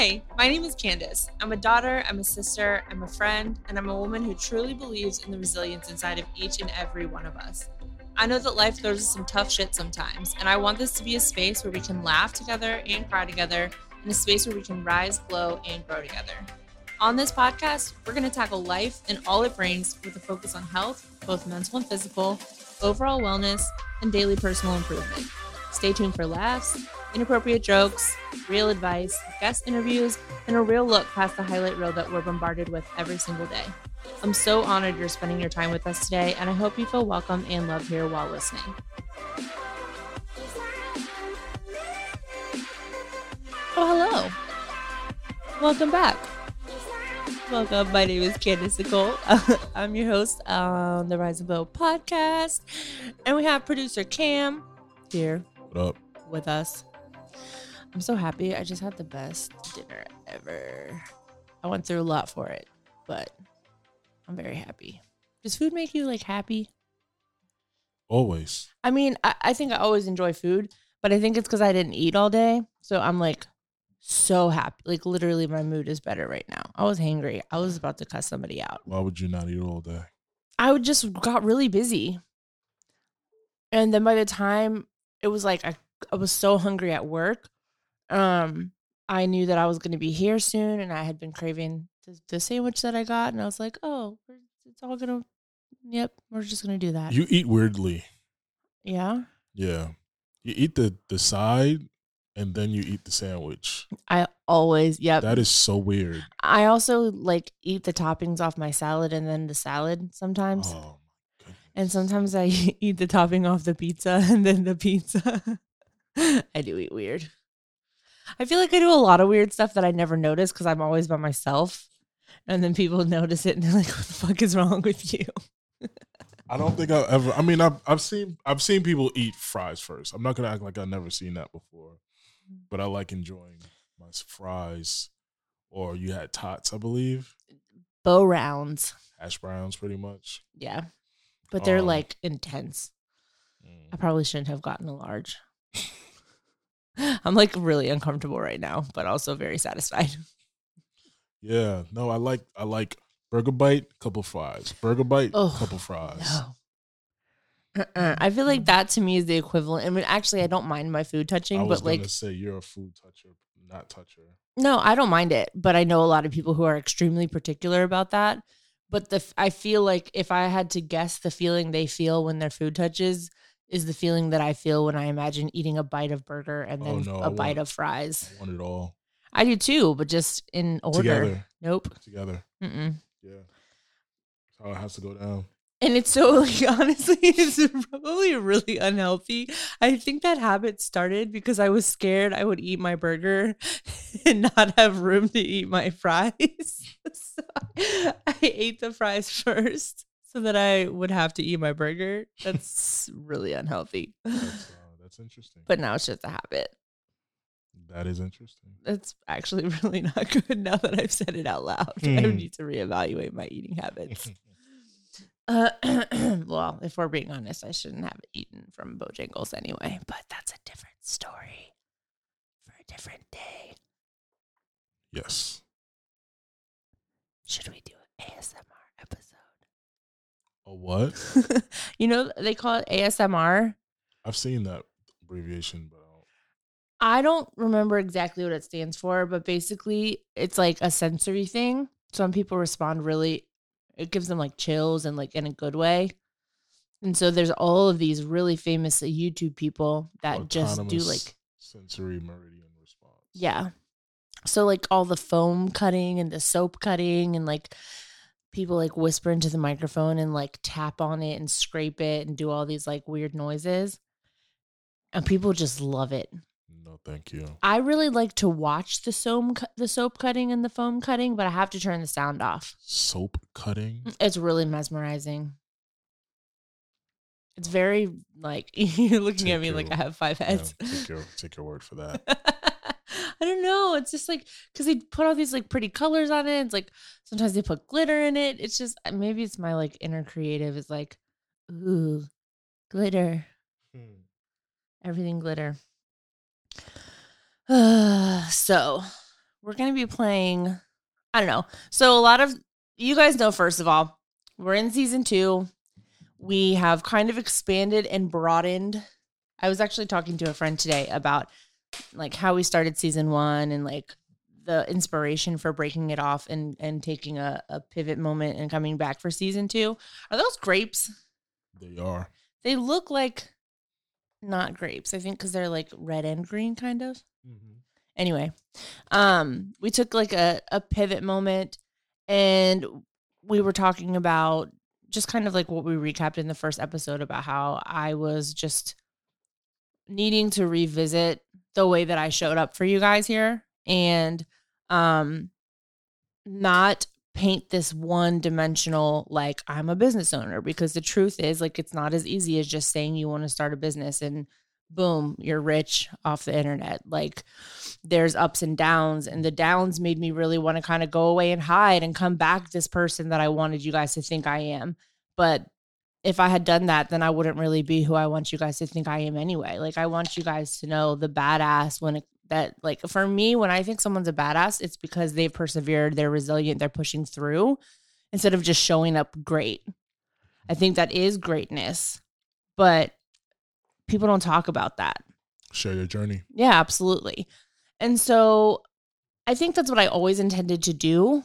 Hi, my name is Candace. I'm a daughter, I'm a sister, I'm a friend, and I'm a woman who truly believes in the resilience inside of each and every one of us. I know that life throws us some tough shit sometimes, and I want this to be a space where we can laugh together and cry together, and a space where we can rise, glow, and grow together. On this podcast, we're going to tackle life and all it brings with a focus on health, both mental and physical, overall wellness, and daily personal improvement. Stay tuned for laughs, inappropriate jokes, real advice, guest interviews, and a real look past the highlight reel that we're bombarded with every single day. I'm so honored you're spending your time with us today, and I hope you feel welcome and loved here while listening. Oh, hello. Welcome back. Welcome. My name is Candace Nicole. I'm your host on the Rise and Glow podcast. And we have producer Cam here What up? with us. I'm so happy. I just had the best dinner ever. I went through a lot for it, but I'm very happy. Does food make you like happy? Always. I mean, I, I think I always enjoy food, but I think it's because I didn't eat all day. So I'm like so happy. Like literally, my mood is better right now. I was hangry. I was about to cuss somebody out. Why would you not eat all day? I would just got really busy. And then by the time it was like I, I was so hungry at work, um, I knew that I was going to be here soon, and I had been craving the, the sandwich that I got, and I was like, oh, it's all gonna, yep, we're just gonna do that. You eat weirdly. yeah, Yeah. You eat the the side and then you eat the sandwich. I always, yep. That is so weird. I also like eat the toppings off my salad and then the salad sometimes. Oh. And sometimes I eat the topping off the pizza and then the pizza. I do eat weird. I feel like I do a lot of weird stuff that I never notice because I'm always by myself. And then people notice it and they're like, what the fuck is wrong with you? I don't think I've ever I mean I've I've seen I've seen people eat fries first. I'm not gonna act like I've never seen that before. But I like enjoying my fries. Or you had tots, I believe. Bow rounds. Hash browns pretty much. Yeah. But they're Um, like intense. Mm. I probably shouldn't have gotten a large. I'm like really uncomfortable right now, but also very satisfied. Yeah. No, I like I like burger bite, couple fries. Burger bite, Oh, couple fries. No. Uh-uh. I feel like that to me is the equivalent. I mean, actually, I don't mind my food touching, I was but like, say you're a food toucher, not toucher. no, I don't mind it. But I know a lot of people who are extremely particular about that. But the I feel like if I had to guess, the feeling they feel when their food touches is the feeling that I feel when I imagine eating a bite of burger and Oh, then no, a I bite want- of fries. I want it all I do too, but just in order. together. Nope. Together. Mm-mm. Yeah. That's how it has to go down. And it's so like honestly, it's probably really unhealthy. I think that habit started because I was scared I would eat my burger and not have room to eat my fries. so I ate the fries first so that I would have to eat my burger. That's really unhealthy. That's, uh, that's interesting. But now it's just a habit. that is interesting. That's actually really not good now that I've said it out loud. I Hmm. need to reevaluate my eating habits. Uh, well, if we're being honest, I shouldn't have eaten from Bojangles anyway, but that's a different story for a different day. yes. Should we do ASMR? A what? you know, they call it ASMR. I've seen that abbreviation, but I don't. I don't remember exactly what it stands for, but basically, it's like a sensory thing. Some people respond really, it gives them like chills and like in a good way. And so there's all of these really famous YouTube people that just do like sensory meridian response. Yeah. So like all the foam cutting and the soap cutting and like people like whisper into the microphone and like tap on it and scrape it and do all these like weird noises. And people just love it. No, thank you. I really like to watch the soap the soap cutting and the foam cutting, but I have to turn the sound off. Soap cutting. Mm, it's really mesmerizing. It's very like you're looking Take at me like I have five Yeah, heads. take your take your word for that. I don't know. It's just like because they put all these like pretty colors on it. It's like sometimes they put glitter in it. It's just uh, maybe it's my like inner creative is like, ooh, glitter, Hmm. everything glitter. so we're going to be playing, I don't know. So, a lot of you guys know, first of all, we're in season two. We have kind of expanded and broadened. I was actually talking to a friend today about like how we started season one and like the inspiration for breaking it off and and taking a, a pivot moment and coming back for season two. Are those grapes? They are. They look like not grapes. I think because they're like red and green, kind of. Anyway, um, we took like a, a pivot moment and we were talking about just kind of like what we recapped in the first episode about how I was just needing to revisit the way that I showed up for you guys here and um not paint this one dimensional like I'm a business owner because the truth is like it's not as easy as just saying you want to start a business and boom you're rich off the internet. Like there's ups and downs and the downs made me really want to kind of go away and hide and come back this person that I wanted you guys to think I am. But if I had done that then I wouldn't really be who I want you guys to think I am anyway. Like I want you guys to know the badass when it that like for me when i think someone's a badass it's because they've persevered they're resilient they're pushing through instead of just showing up great. I think that is greatness but people don't talk about that. Share your journey. yeah absolutely. And so i think that's what i always intended to do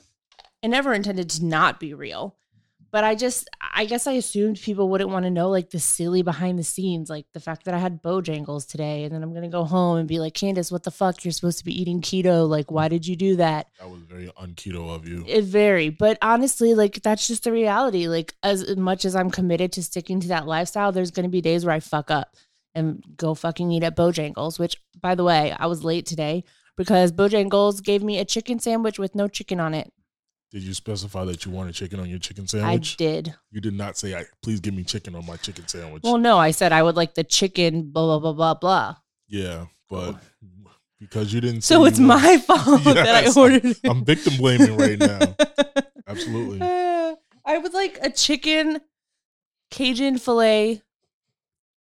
i never intended to not be real but i just i guess i assumed people wouldn't want to know like the silly behind the scenes like the fact that i had bojangles today and then i'm gonna go home and be like candace what the fuck? You're supposed to be eating keto. Like why did you do that? That was very unketo of you. it very, but honestly like that's just the reality. Like as much as i'm committed to sticking to that lifestyle there's gonna be days where i fuck up and go fucking eat at bojangles which by the way i was late today because bojangles gave me a chicken sandwich with no chicken on it Did you specify that you wanted chicken on your chicken sandwich? i did You did not say, I, "Please give me chicken on my chicken sandwich." well no i said i would like the chicken blah blah blah blah blah yeah, but because you didn't. say so it's my fault that i ordered it. I'm victim blaming right now. Absolutely. Uh, I would like a chicken Cajun filet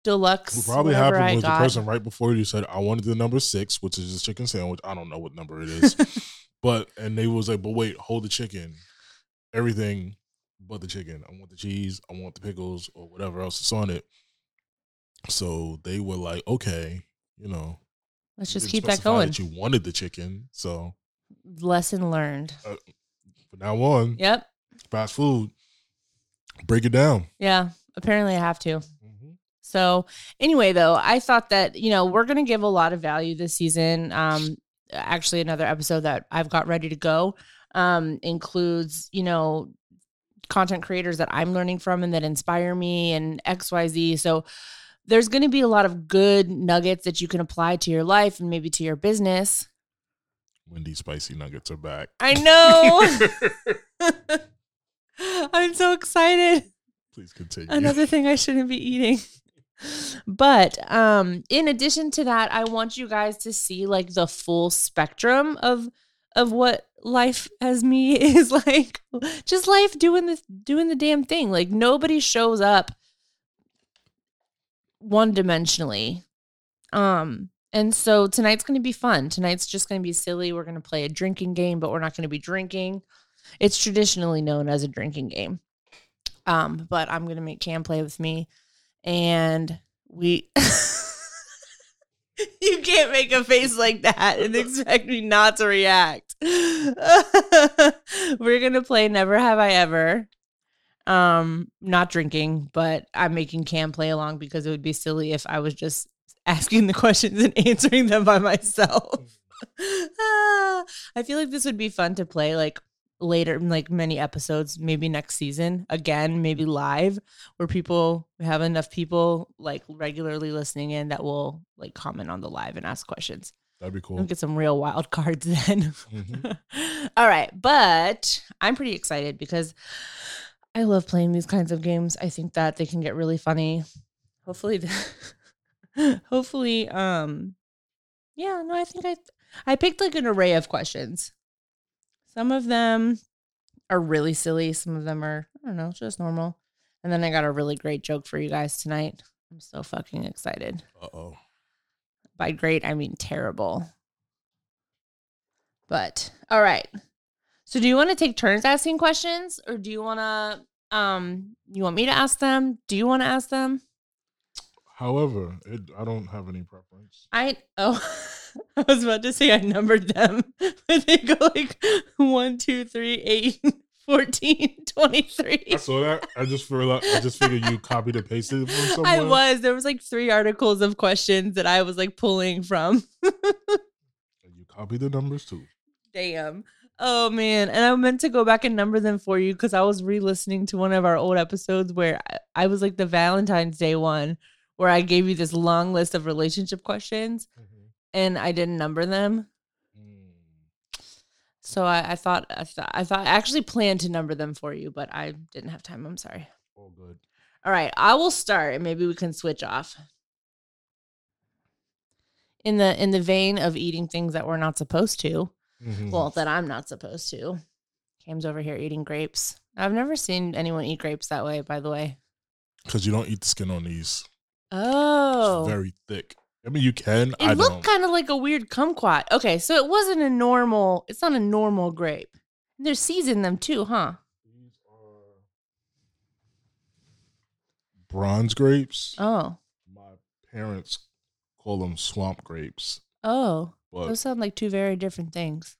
deluxe. What probably happened was the person right before you said, "I wanted the number six, which is a chicken sandwich." I don't know what number it is, but and they was like, "But wait, hold the chicken, everything but the chicken. I want the cheese, I want the pickles, or whatever else is on it." So they were like, "Okay, you know, Let's just keep that going. That you wanted the chicken, so Lesson learned. from now on, Yep. fast food, break it down." Yeah. Apparently, I have to. Mhm. So anyway, though, I thought that you know we're gonna give a lot of value this season. Um, actually, another episode that I've got ready to go um, includes you know content creators that I'm learning from and that inspire me and X Y Z. So there's going to be a lot of good nuggets that you can apply to your life and maybe to your business. Wendy's spicy nuggets are back. I know. I'm so excited. Please continue. another thing I shouldn't be eating. But um in addition to that, I want you guys to see like the full spectrum of of what life as me is like. Just life doing this doing the damn thing. Like nobody shows up one dimensionally. Um and so tonight's going to be fun. Tonight's just going to be silly. We're going to play a drinking game, but we're not going to be drinking. It's traditionally known as a drinking game. Um, but I'm gonna make Cam play with me, and we. you can't make a face like that and expect me not to react. We're gonna play Never Have I Ever. Um, not drinking, but I'm making Cam play along because it would be silly if I was just asking the questions and answering them by myself. Ah, I feel like this would be fun to play like later in like many episodes, maybe next season again, maybe live, where people we have enough people like regularly listening in that will like comment on the live and ask questions. That'd be cool. We'll get some real wild cards then. Mhm. All right, but I'm pretty excited because I love playing these kinds of games. I think that they can get really funny. Hopefully, the, hopefully, um, yeah. No, I think I I picked like an array of questions. Some of them are really silly. Some of them are I don't know, just normal. And then I got a really great joke for you guys tonight. I'm so fucking excited. Uh oh. By great, I mean terrible. But all right. So do you want to take turns asking questions or do you want to um you want me to ask them? Do you want to ask them? However, it, I don't have any preference. I oh I was about to say I numbered them, but they go like one, two, three, eight, 14, 23. I saw that. I just realized. I just figured you copied and pasted it from somewhere. I was. There was like three articles of questions that I was like pulling from. And you copied the numbers too. Damn. Oh man. And I meant to go back and number them for you because I was re-listening to one of our old episodes where I, I was like the Valentine's Day one where I gave you this long list of relationship questions and I didn't number them. Mm. So I, I thought I thought I thought I actually planned to number them for you, but I didn't have time. I'm sorry. All good. All right, I will start and maybe we can switch off. In the in the vein of eating things that we're not supposed to. Mhm. Well, that I'm not supposed to. Cam's over here eating grapes. I've never seen anyone eat grapes that way, by the way. because you don't eat the skin on these. Oh. It's very thick. I mean, you can. it I looked kind of like a weird kumquat. Okay, so it wasn't a normal, it's not a normal grape. There's seeds in them too, huh? These are bronze grapes. Oh. My parents call them swamp grapes, Oh. but Those sound like two very different things.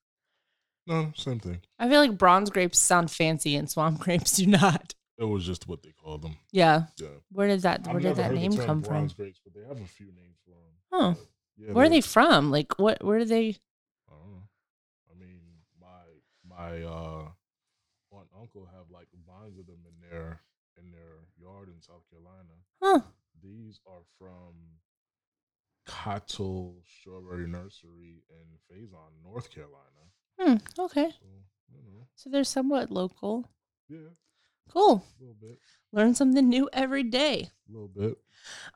no, same thing. I feel like bronze grapes sound fancy and swamp grapes do not. It was just what they called them. Yeah. Yeah. Where did that I've where did never that heard the name term come from? bronze grapes, but they have a few names for them. Oh. Yeah, Where are they from? Like what where do they I don't know. I mean, my my uh aunt and uncle have like vines of them in their in their yard in South Carolina. Huh. These are from Cottle Strawberry Nursery in Faison, North Carolina. Hmm. Okay. So, you know, So they're somewhat local. yeah, Cool. a little bit, Learn something new every day. a little bit.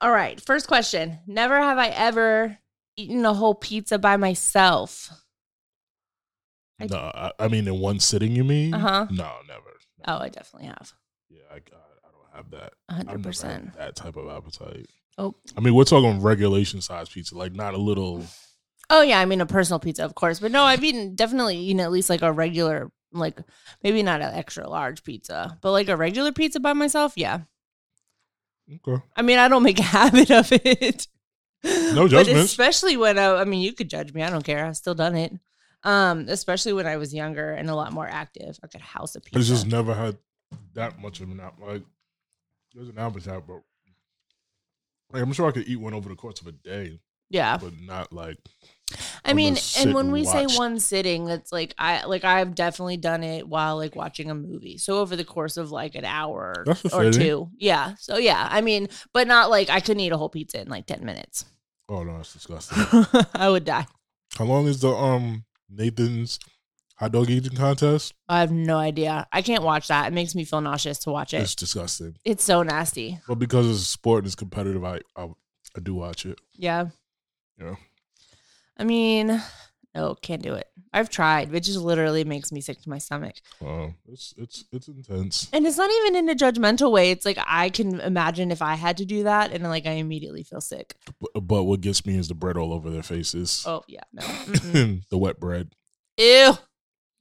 All right. First question. Never have I ever eaten a whole pizza by myself. I- no, I, I mean in one sitting. You mean? Uh-huh. No, never. Oh, I definitely have. Yeah, I, I, I don't have that. Hundred percent. that type of appetite. Oh. I mean, we're talking regulation size pizza, like not a little. Oh yeah, I mean a personal pizza, of course. But no, I've eaten definitely eaten at least like a regular, like maybe not an extra large pizza, but like a regular pizza by myself. Yeah. Okay. I mean, I don't make a habit of it. No But especially when I, I mean, you could judge me. I don't care. I've still done it. Um, especially when I was younger and a lot more active. I could house a pizza. It's just never had that much of an app. Like, there's an appetite, but like, I'm sure I could eat one over the course of a day, yeah. but not like. I mean, and when and we say one sitting, that's like I like I've definitely done it while like watching a movie. So over the course of like an hour or two. Yeah. So yeah, I mean, but not like I couldn't eat a whole pizza in like 10 minutes. Oh no, it's disgusting. I would die. How long is the um Nathan's hot dog eating contest? I have no idea. I can't watch that. It makes me feel nauseous to watch it. It's disgusting. It's so nasty. But because it's a sport and it's competitive, I I, I do watch it. Yeah. Yeah. I mean, no, can't do it. I've tried. It just literally makes me sick to my stomach. Um, it's it's it's intense. And it's not even in a judgmental way. It's like I can imagine if I had to do that and like I immediately feel sick. But, but what gets me is the bread all over their faces. Oh, yeah. No. The wet bread. Ew.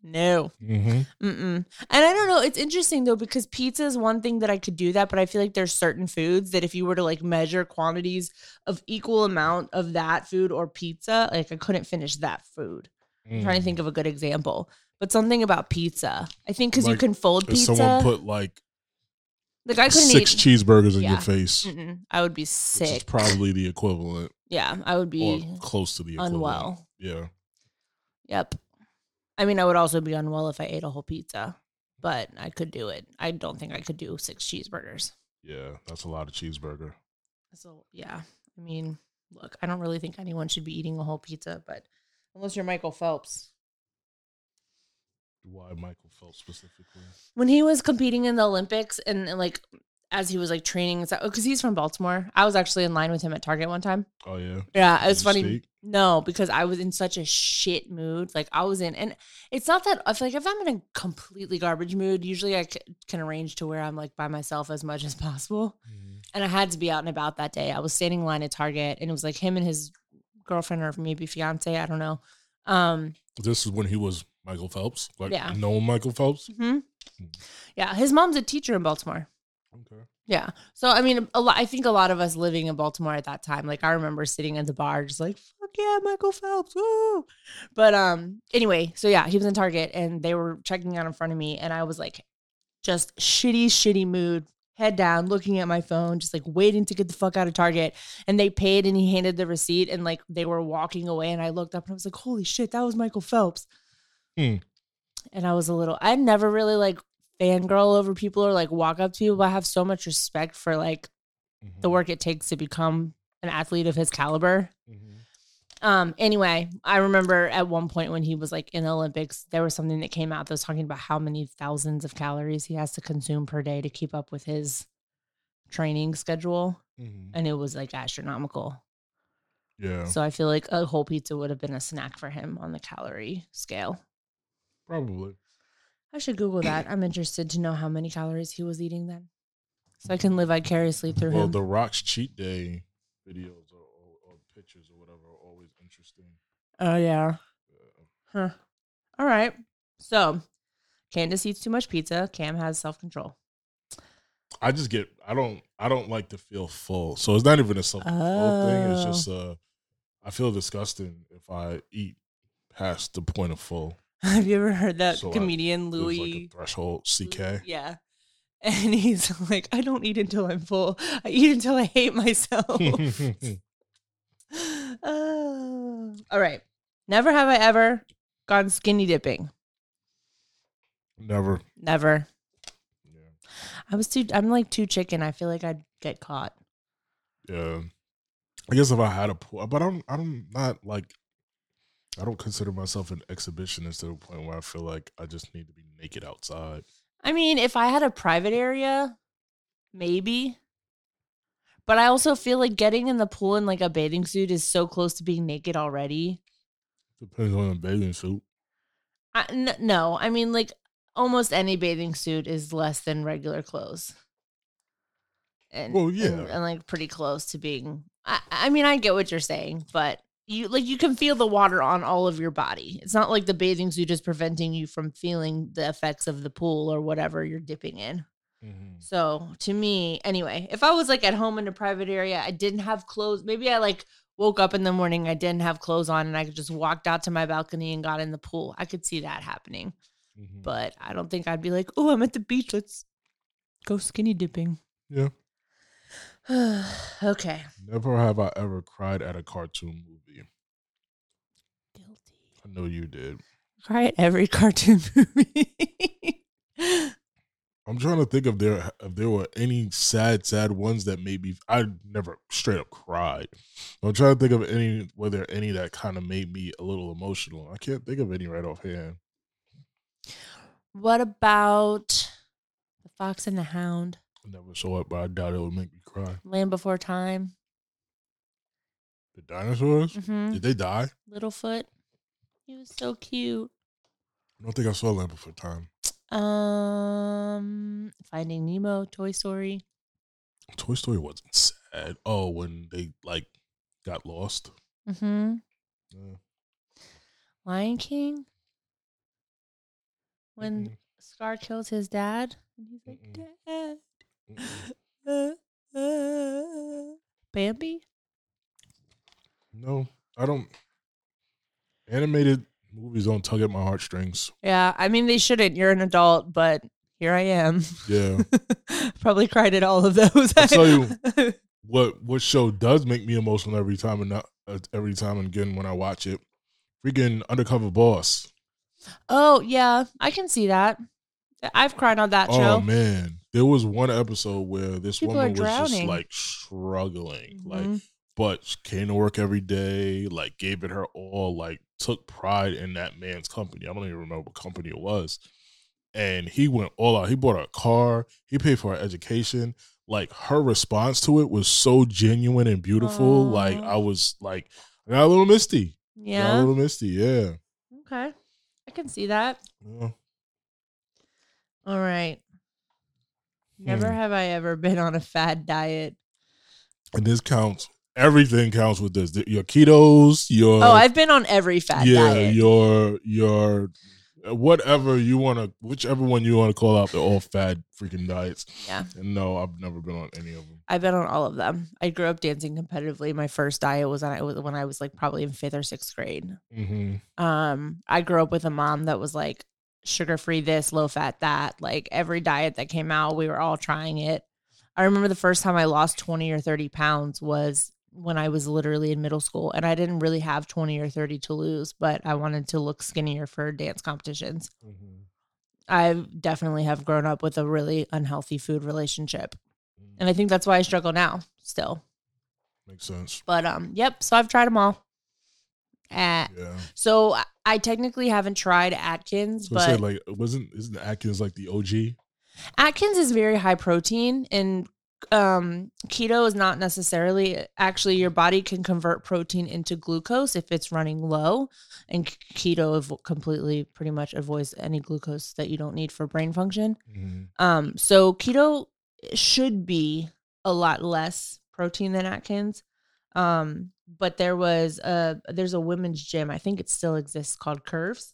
No. Mm-hmm. Mm-mm. And I don't know. It's interesting though because pizza is one thing that I could do that, but I feel like there's certain foods that if you were to like measure quantities of equal amount of that food or pizza, like I couldn't finish that food. I'm trying to think of a good example, but something about pizza. I think because you can fold If pizza. someone put like like I couldn't six eat. cheeseburgers in Yeah. your face, Mm-mm. I would be which is sick. probably the equivalent yeah, I would be or close to the equivalent. unwell. Yeah. Yep. I mean, I would also be unwell if I ate a whole pizza, but I could do it. I don't think I could do six cheeseburgers. Yeah, that's a lot of cheeseburger. So yeah, I mean, look, I don't really think anyone should be eating a whole pizza, but unless you're Michael Phelps. Why Michael Phelps specifically? When he was competing in the Olympics and, and, like as he was like training and stuff, because he's from Baltimore, I was actually in line with him at Target one time. Oh yeah. Yeah, it's funny. speak? No, because I was in such a shit mood. Like I was in, and it's not that I feel like if I'm in a completely garbage mood, usually I c- can arrange to where I'm like by myself as much as possible. And I had to be out and about that day. I was standing in line at Target, and it was like him and his girlfriend or maybe fiance, I don't know. Um, This is when he was Michael Phelps, like Yeah. known Michael Phelps. hmm Yeah, his mom's a teacher in Baltimore. Okay. Yeah. So I mean, a lot. I think a lot of us living in Baltimore at that time, like I remember sitting at the bar, just like "fuck yeah, Michael Phelps, woo!" But um, anyway, so yeah, he was in Target, and they were checking out in front of me, and I was like, just shitty, shitty mood, head down, looking at my phone, just like waiting to get the fuck out of Target. And they paid, and he handed the receipt, and like they were walking away, and I looked up, and I was like, holy shit, that was Michael Phelps. Hmm. And I was a little. I never really like fangirl over people or like walk up to people. But I have so much respect for like Mm-hmm. the work it takes to become an athlete of his caliber. Mhm. Um, anyway, I remember at one point when he was like in the Olympics, there was something that came out that was talking about how many thousands of calories he has to consume per day to keep up with his training schedule. Mhm. And it was like astronomical. Yeah, So I feel like a whole pizza would have been a snack for him on the calorie scale. probably. I should Google that. I'm interested to know how many calories he was eating then. So I can live vicariously through Well, him. the Rock's cheat day videos or, or, or pictures or whatever are always interesting. oh yeah. Yeah. Huh. All right. So Candace eats too much pizza. Cam has self control. I just get I don't I don't like to feel full. So it's not even a self control thing. It's Oh. just uh I feel disgusting if I eat past the point of full. Have you ever heard that So I- comedian like a Louis? threshold CK. Yeah. And he's like, I don't eat until I'm full. I eat until I hate myself. Oh. All right. Never have I ever gone skinny dipping. Never. Never. Yeah. I was too. I'm like too chicken. I feel like I'd get caught. Yeah. I guess if I had a pool, but I'm I'm not like I don't consider myself an exhibitionist to the point where I feel like I just need to be naked outside. I mean, if I had a private area, maybe. But I also feel like getting in the pool in like a bathing suit is so close to being naked already. Depends on the bathing suit. I, n- no, I mean like almost any bathing suit is less than regular clothes. And, Well, yeah. and, and, like pretty close to being. I, I mean, I get what you're saying, but you like you can feel the water on all of your body. It's not like the bathing suit is preventing you from feeling the effects of the pool or whatever you're dipping in. Mm-hmm. So to me, anyway, if I was like at home in a private area, I didn't have clothes. Maybe I like woke up in the morning, I didn't have clothes on, and I just walked out to my balcony and got in the pool. I could see that happening, Mm-hmm. but I don't think I'd be like, oh, I'm at the beach. Let's go skinny dipping. Yeah. okay. Never have I ever cried at a cartoon movie. I know you did. Cry at every cartoon movie. I'm trying to think if there if there were any sad, sad ones that made me. I never straight up cried. I'm trying to think of any. Were there any that kind of made me a little emotional? I can't think of any right offhand. what about the Fox and the Hound? I never saw it, but I doubt it would make me cry. Land Before Time. The dinosaurs? hmm Did they die? Littlefoot. He was so cute. I don't think I saw Land Before Time. Um, Finding Nemo, Toy Story. Toy Story wasn't sad. Oh, when they like got lost. Mm-hmm. Yeah. Lion King. When Mm-mm, Scar kills his dad, and he's like, Mm-mm. "Dad." mm-mm. Uh, uh. Bambi. No, I don't. Animated movies don't tug at my heartstrings. Yeah, I mean they shouldn't. You're an adult, but here I am. Yeah. Probably cried at all of those. I'll tell you- what what show does make me emotional every time and not, uh, every time and again when I watch it? Freaking Undercover Boss. oh yeah, I can see that. I've cried on that Oh show. Oh man, there was one episode where this People woman was just like struggling, like Mhm. but came to work every day, like gave it her all, like took pride in that man's company. I don't even remember what company it was. And he went all out. He bought her a car. He paid for her education. Like her response to it was so genuine and beautiful. Like I was like, I got a little misty. Got a little misty. Yeah. Okay. I can see that. yeah. All right. Never Hmm. have I ever been on a fad diet. And this counts everything counts with this. Your ketos, your Oh, I've been on every fat yeah, diet. your your whatever you want to, whichever one you want to call out, they're all fad freaking diets. Yeah. And no, I've never been on any of them. I've been on all of them. I grew up dancing competitively. My first diet was on when I was like probably in fifth or sixth grade. Mm-hmm. Um, I grew up with a mom that was like sugar free this, low fat that. Like every diet that came out, we were all trying it. I remember the first time I lost 20 or 30 pounds was when I was literally in middle school. And I didn't really have 20 or 30 to lose, but I wanted to look skinnier for dance competitions. Mm-hmm. I definitely have grown up with a really unhealthy food relationship. And I think that's why I struggle now still. Makes sense. But um, yep. So I've tried them all. Uh, Yeah. so I- technically haven't tried Atkins, but said like wasn't isn't Atkins like the OG? Atkins is very high protein and um keto is not necessarily actually your body can convert protein into glucose if it's running low and keto av- completely pretty much avoids any glucose that you don't need for brain function Mm-hmm. um so keto should be a lot less protein than atkins um but there was a there's a women's gym i think it still exists called curves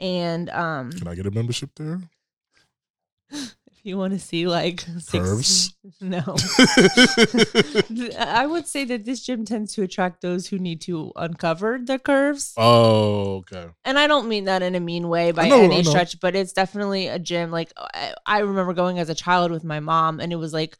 and um Can I get a membership there? you want to see like six, Curves? no I would say that this gym tends to attract those who need to uncover the curves. oh, okay. And I don't mean that in a mean way by know, any stretch, but it's definitely a gym. Like I, I remember going as a child with my mom, and it was like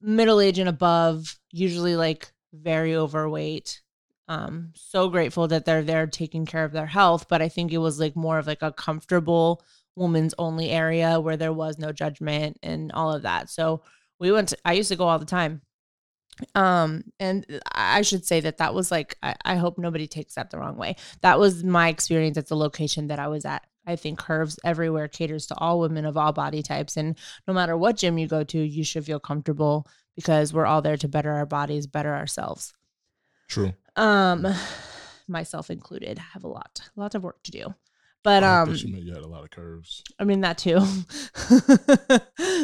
middle age and above, usually like very overweight. Um, so grateful that they're there taking care of their health, but I think it was like more of like a comfortable woman's only area where there was no judgment and all of that. So we went. To, I used to go all the time. Um, and I should say that that was like I, I hope nobody takes that the wrong way. That was my experience at the location that I was at. I think Curves everywhere caters to all women of all body types, and no matter what gym you go to, you should feel comfortable because we're all there to better our bodies, better ourselves. True. Um, myself included, have a lot, a lot of work to do. But I um, you meant you had a lot of curves. I mean that too.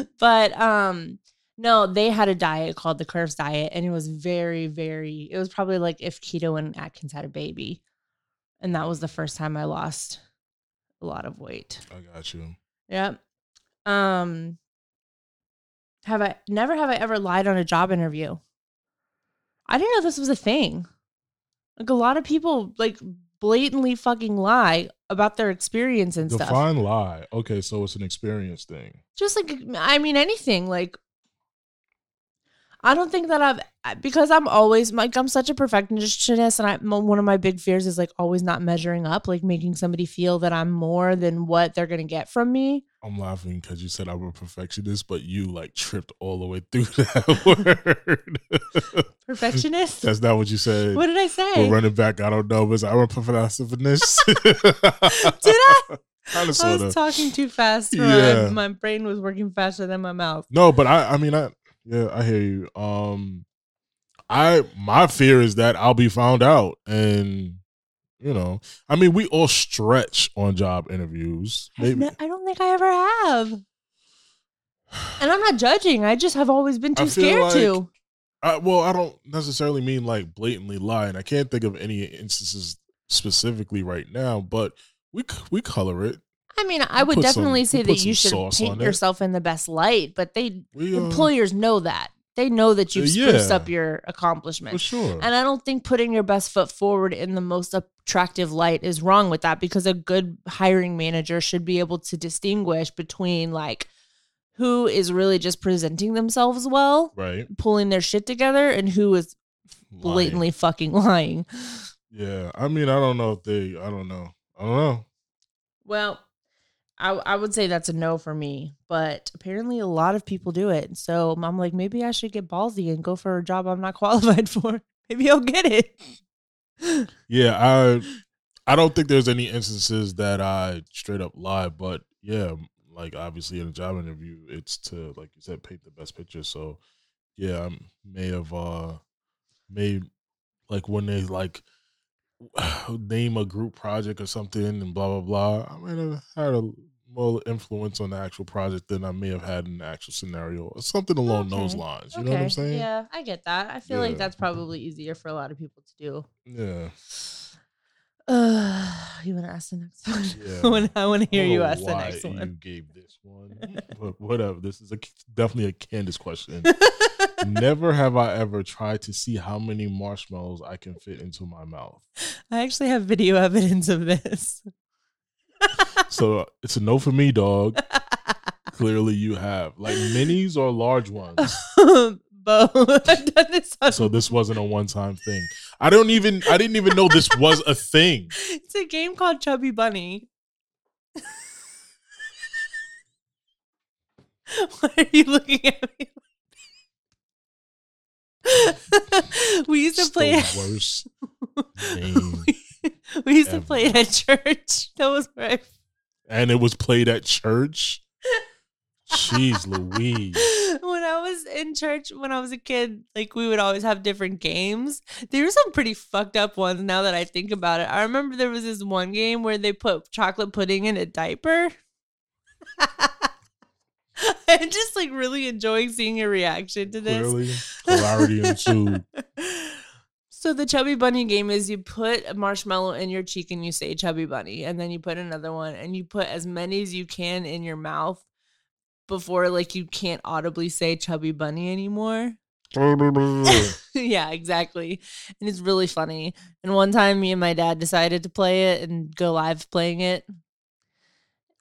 but um no, they had a diet called the Curves diet and it was very very it was probably like if keto and Atkins had a baby. And that was the first time I lost a lot of weight. I got you. Yep. Um have I never have I ever lied on a job interview? I didn't know this was a thing. Like a lot of people like blatantly fucking lie about their experience and stuff. Define lie. Okay, so it's an experience thing. just like I mean anything like I don't think that I've because I'm always like I'm such a perfectionist and I one of my big fears is like always not measuring up like making somebody feel that I'm more than what they're going to get from me. I'm laughing because you said I'm a perfectionist, but you like tripped all the way through that word. Perfectionist? That's not what you said. what did I say? We're running back. I don't know, but I'm a perfectionist. Did I? Kind I of, sort was talking too fast. Yeah. my, my brain was working faster than my mouth. No, but I, I mean, I, yeah, I hear you. Um, I, my fear is that I'll be found out, and you know, I mean, we all stretch on job interviews. Maybe I don't think I ever have. And I'm not judging. I just have always been too scared like- to. I, well, I don't necessarily mean like blatantly lying. I can't think of any instances specifically right now, but we we color it. I mean, I would definitely some- say that you should paint yourself in the best light, but they We uh, employers know that. They know that you've Uh, spruced up your for accomplishments. sure. And I don't think putting your best foot forward in the most attractive light is wrong with that because a good hiring manager should be able to distinguish between like who is really just presenting themselves well, right? pulling their shit together, and who is Lying. blatantly fucking lying. Yeah, I mean, I don't know if they. I don't know. I don't know. Well, I I would say that's a no for me, but apparently a lot of people do it. So I'm like, maybe I should get ballsy and go for a job I'm not qualified for. Maybe I'll get it. Yeah, I I don't think there's any instances that I straight up lie, but yeah, like obviously in a job interview, it's to like you said, paint the best picture. So yeah, I may have uh made like when they like name a group project or something and blah blah blah. I might have had a more influence on the actual project than I may have had in the actual scenario, or something along those lines. You know what I'm saying? Yeah, I get that. I feel Yeah. like that's probably easier for a lot of people to do. Yeah. Uh, you want to ask the next one? Yeah. I want to hear you ask the next one. You gave this one, but whatever. This is a definitely a Candace question. Never have I ever tried to see how many marshmallows I can fit into my mouth. I actually have video evidence of this. So it's a no for me, dog. Clearly, you have like minis or large ones. Um, done this on- So this wasn't a one-time thing. I don't even. I didn't even know this was a thing. it's a game called Chubby Bunny. Why are you looking at me? We used to It's play. the worst name, we used to play it at church. That was I and it was played at church. Jeez, Louise. when I was in church when I was a kid, like we would always have different games. There were some pretty fucked up ones now that I think about it. I remember there was this one game where they put chocolate pudding in a diaper. I'm just like really enjoying seeing your reaction to this. Clearly, clarity ensued. So the chubby bunny game is you put a marshmallow in your cheek and you say chubby bunny, and then you put another one and you put as many as you can in your mouth before like you can't audibly say chubby bunny anymore. yeah, exactly. And it's really funny. And one time me and my dad decided to play it and go live playing it.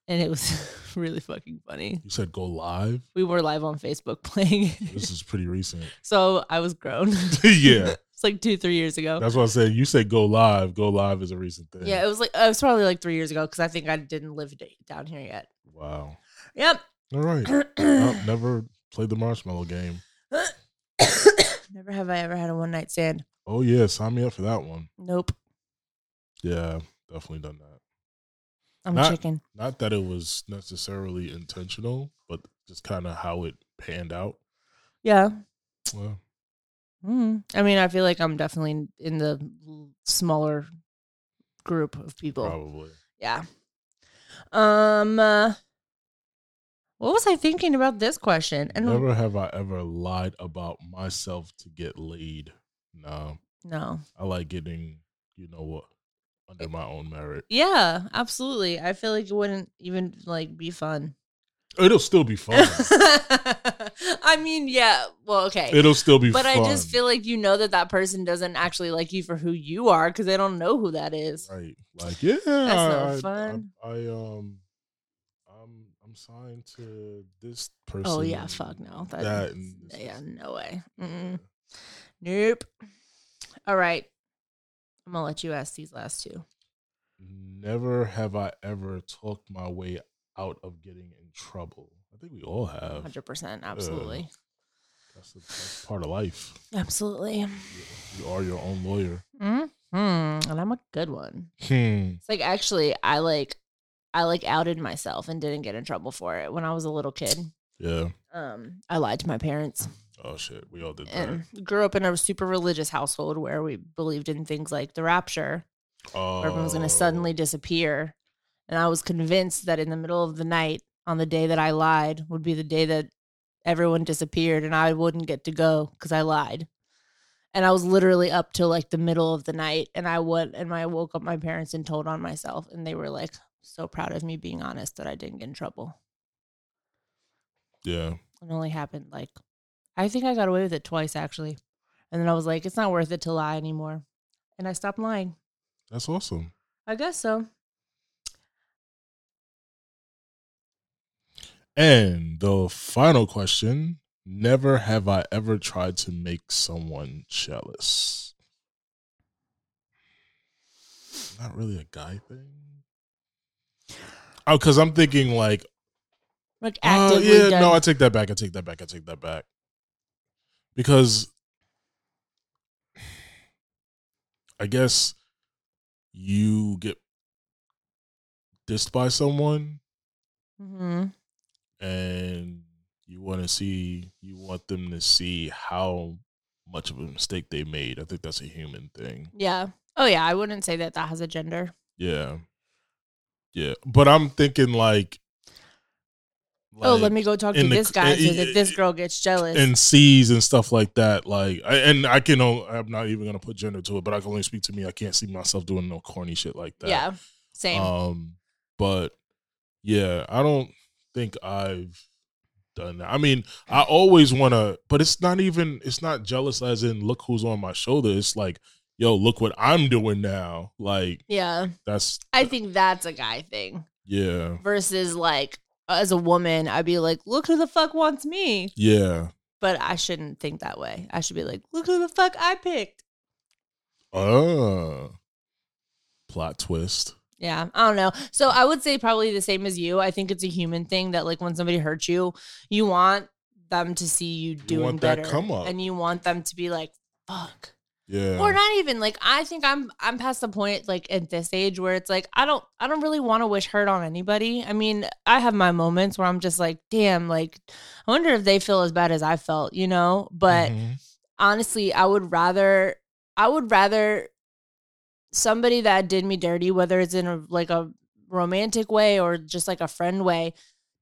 And it was really fucking funny. You said go live. We were live on Facebook playing. This is pretty recent. So I was grown. yeah, it's like two, three years ago. that's what I said. You said go live. Go live is a recent thing. Yeah, it was like uh, it was probably like three years ago because I think I didn't live down here yet. Wow. Yep. All right. Never played the marshmallow game. Never have I ever had a one night stand. Oh yeah, sign me up for that one. Nope. Yeah, definitely done that. I'm Not- chicken. Not that it was necessarily intentional, but just kind of how it panned out. Yeah. Well, Mm. I mean, I feel like I'm definitely in the smaller group of people. probably. Yeah. Um. uh, what was I thinking about this question? And Never have I ever lied about myself to get laid. No, no. I like getting, you know what, under my own merit. Yeah, absolutely. I feel like it wouldn't even like be fun. It'll still be fun. I mean, yeah. Well, okay. It'll still be fun. but fun. I just feel like you know that that person doesn't actually like you for who you are because they don't know who that is. right. Like, yeah, no I, fun. I, I um, I'm I'm signed to this person. Oh yeah, fuck no. That, That yeah, no way. Mm-mm. Nope. All right. I'm gonna let you ask these last two. Never have I ever talked my way out of getting in trouble. I think we all have. Hundred percent, absolutely, That's, a, that's part of life. absolutely. You, you are your own lawyer. hmm And I'm a good one. Hmm. It's like actually, I like, I like outed myself and didn't get in trouble for it when I was a little kid. Yeah. Um, I lied to my parents Oh shit. We all did that. and grew up in a super religious household where we believed in things like the rapture, Oh. where everyone was going to suddenly oh. disappear. And I was convinced that in the middle of the night, on the day that I lied, would be the day that everyone disappeared and I wouldn't get to go because I lied. And I was literally up till like the middle of the night. And I went and I woke up my parents and told on myself. And they were like so proud of me being honest that I didn't get in trouble. Yeah. It only happened like, I think I got away with it twice actually. And then I was like, it's not worth it to lie anymore. And I stopped lying. That's awesome. I guess so. And the final question Never have I ever tried to make someone jealous. Not really a guy thing. Oh, because I'm thinking like, Like oh actively yeah, done. no, I take that back. I take that back. I take that back. Because I guess you get dissed by someone Mhm. and you want to see you want them to see how much of a mistake they made. I think that's a human thing. Yeah. Oh yeah, I wouldn't say that that has a gender. Yeah. Yeah. But I'm thinking like oh, let me go talk to the- this guy so that this girl gets jealous. and sees and stuff like that. Like, I, and I can, I'm not even gonna put gender to it, but I can only speak to me. I can't see myself doing no corny shit like that. yeah, same. Um, but yeah, I don't think I've done that. I mean, I always want to, but it's not even. It's not jealous as in look who's on my shoulder. It's like, yo, look what I'm doing now. Like yeah, that's I think that's a guy thing yeah, versus like as a woman, I'd be like, look who the fuck wants me. yeah. But I shouldn't think that way. I should be like, look who the fuck I picked. Uh, plot twist. Yeah, I don't know. So I would say probably the same as you. I think it's a human thing that like when somebody hurts you, you want them to see you doing want that better, come up. and you want them to be like, "Fuck," Yeah. or not even like. I think I'm I'm past the point like at this age where it's like I don't I don't really want to wish hurt on anybody. I mean, I have my moments where I'm just like, damn, like I wonder if they feel as bad as I felt, you know. But Mhm. honestly, I would rather I would rather somebody that did me dirty, whether it's in a like a romantic way or just like a friend way,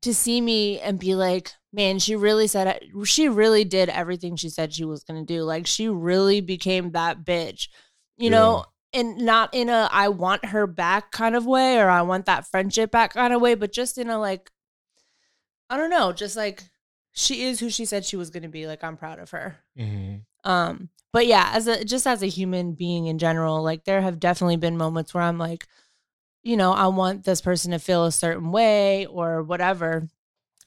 to see me and be like, man, she really said she really did everything she said she was gonna do. Like she really became that bitch, you know. And not in a I want her back kind of way or I want that friendship back kind of way, but just in a like, I don't know, just like she is who she said she was gonna be. Like I'm proud of her. Mhm. Um, but yeah, as a just as a human being in general, like there have definitely been moments where I'm like, you know, I want this person to feel a certain way or whatever,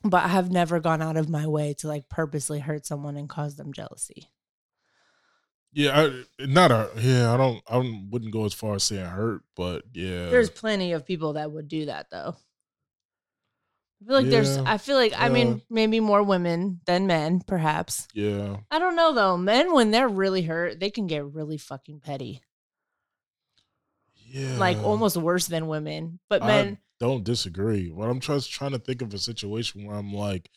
but I have never gone out of my way to like purposely hurt someone and cause them jealousy. Yeah, I, not a yeah. I don't. I wouldn't go as far as saying hurt, but yeah. There's plenty of people that would do that though. I feel like there's I feel like I yeah. mean maybe more women than men, perhaps. yeah. I don't know though. Men when they're really hurt, they can get really fucking petty. Yeah. Like almost worse than women. But I men don't disagree. But I'm just trying to think of a situation where I'm like,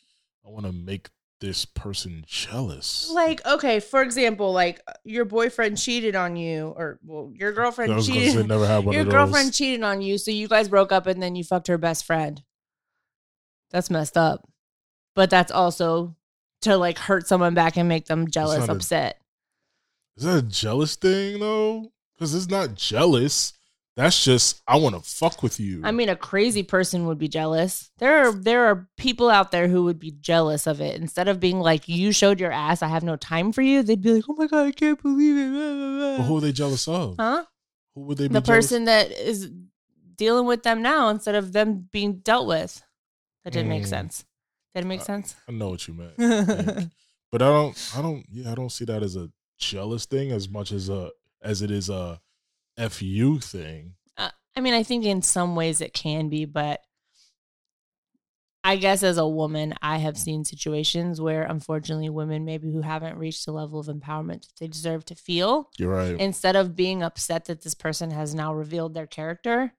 I want to make this person jealous. like okay for example like uh, your boyfriend cheated on you or well your girlfriend cheated never had one your of those. girlfriend cheated on you so you guys broke up and then you fucked her best friend that's messed up but that's also to like hurt someone back and make them jealous not a- upset Is that a jealous thing though? Because it's not jealous. That's just I want to fuck with you. i mean a crazy person would be jealous there are there are people out there who would be jealous of it instead of being like you showed your ass i have no time for you they'd be like oh my god i can't believe it blah, blah, blah." But who are they jealous of? huh Who would they be? the jealous- person that is dealing with them now instead of them being dealt with. That didn't make Mm. sense. Did it make Uh, sense? I know what you meant. but I don't. I don't. Yeah, I don't see that as a jealous thing as much as a as it is a fu thing. Uh, I mean, I think in some ways it can be, but I guess as a woman, I have seen situations where unfortunately women maybe who haven't reached the level of empowerment that they deserve to feel, You're right. instead of being upset that this person has now revealed their character,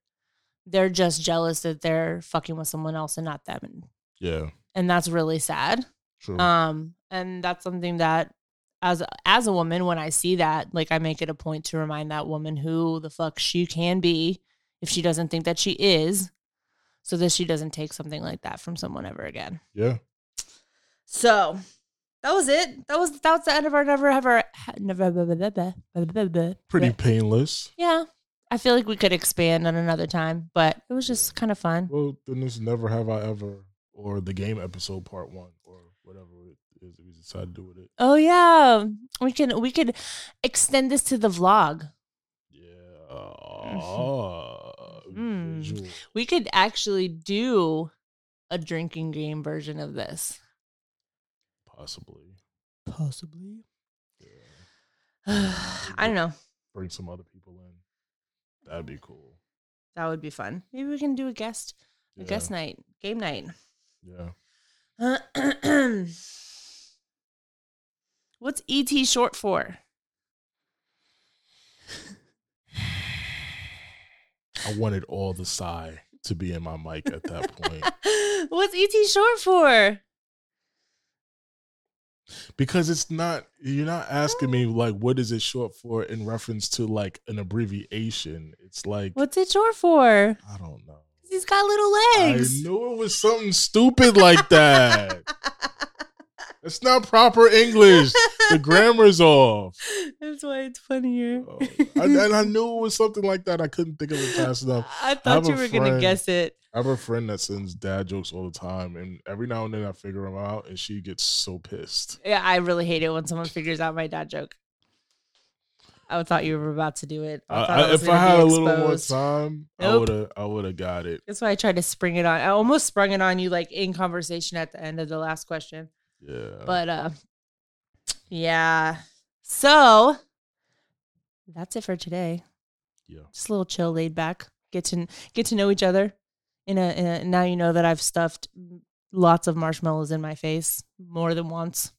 they're just jealous that they're fucking with someone else and not them. Yeah. and that's really sad. True. Um, and that's something that as as a woman, when I see that, like I make it a point to remind that woman who the fuck she can be if she doesn't think that she is, so that she doesn't take something like that from someone ever again. yeah. So that was it. That was that was the end of our never ever never Pretty painless. Yeah. I feel like we could expand on another time, but it was just kind of fun. Well, then this never have I ever or the game episode part one or whatever is that we decide to do with it. Oh yeah, we can we could extend this to the vlog. Yeah. Ah, Mm. visual. We could actually do a drinking game version of this. Possibly. Possibly. Yeah. I don't know. Bring some other people in. That'd be cool. That would be fun. Maybe we can do a guest a guest night, game night. Yeah. What's ET short for? I wanted all the sigh to be in my mic at that point. What's ET short for? because it's not you're not asking me oh. like what is it short for in reference to like an abbreviation it's like What's it short for? i don't know He's got little legs. I knew it was something stupid like that. It's not proper English. The grammar's off. That's why it's funnier. Oh, I, and I knew it was something like that. I couldn't think of it fast enough. I thought you a were gonna guess it. I have a friend that sends dad jokes all the time, and every now and then I figure them out, and she gets so pissed. Yeah, I really hate it when someone figures out my dad joke. I thought you were about to do it. I, thought I, if I had a little more time, I would have. I would have got it. That's why I tried to spring it on. I almost sprung it on you like in conversation at the end of the last question. Yeah, But uh yeah. So that's it for today. yeah. Just a little chill, laid back. Get to get to know each other. In a, in a now you know that I've stuffed lots of marshmallows in my face more than once.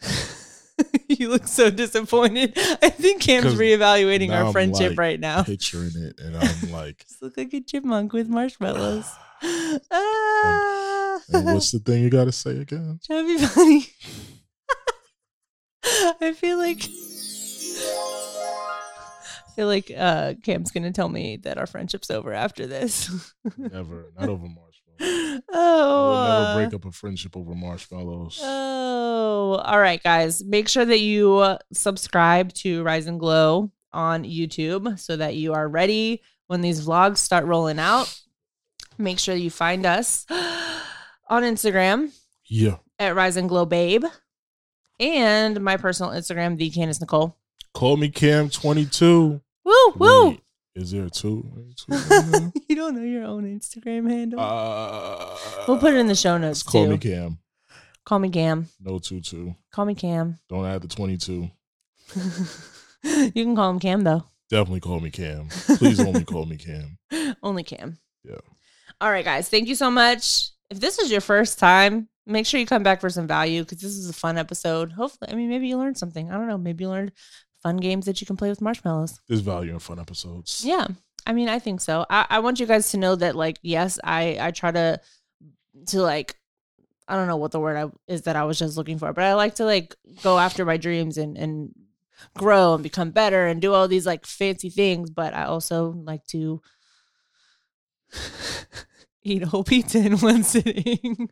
you look so disappointed. I think Cam's reevaluating our I'm, friendship like, right now. Picturing it, and I'm like, Just look like a chipmunk with marshmallows. ah. and what's the thing you got to say again? Trying to be funny. I feel like I feel like uh Cam's gonna tell me that our friendship's over after this. Never, not over marshmallows. oh, I would never uh, break up a friendship over marshmallows. Oh, all right, guys. Make sure that you uh, subscribe to Rise and Glow on YouTube so that you are ready when these vlogs start rolling out. Make sure you find us on Instagram yeah, at Rise and Glow Babe and my personal Instagram, the Candace Nicole. call me Cam twenty two. Woo, woo. Is there a two? Two you don't know your own Instagram handle. Uh, we'll put it in the show notes Call too. me Cam. Call me Cam. No two two. Call me Cam. Don't add the twenty two. you can call him Cam though. Definitely call me Cam. Please only call me Cam. Only Cam. Yeah. All right, guys. Thank you so much. If this is your first time, make sure you come back for some value because this is a fun episode. Hopefully, I mean, maybe you learned something. I don't know. Maybe you learned fun games that you can play with marshmallows. There's value in fun episodes. Yeah. I mean, I think so. I, I want you guys to know that, like, yes, I I try to to like I don't know what the word I, is that I was just looking for, but I like to like go after my dreams and and grow and become better and do all these like fancy things. But I also like to eat a whole pizza in one sitting.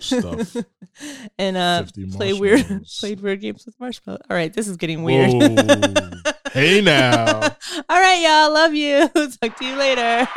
Stuff. and uh play weird played weird games with marshmallows. All right, this is getting weird. Hey now. All right, y'all. Love you. Talk to you later.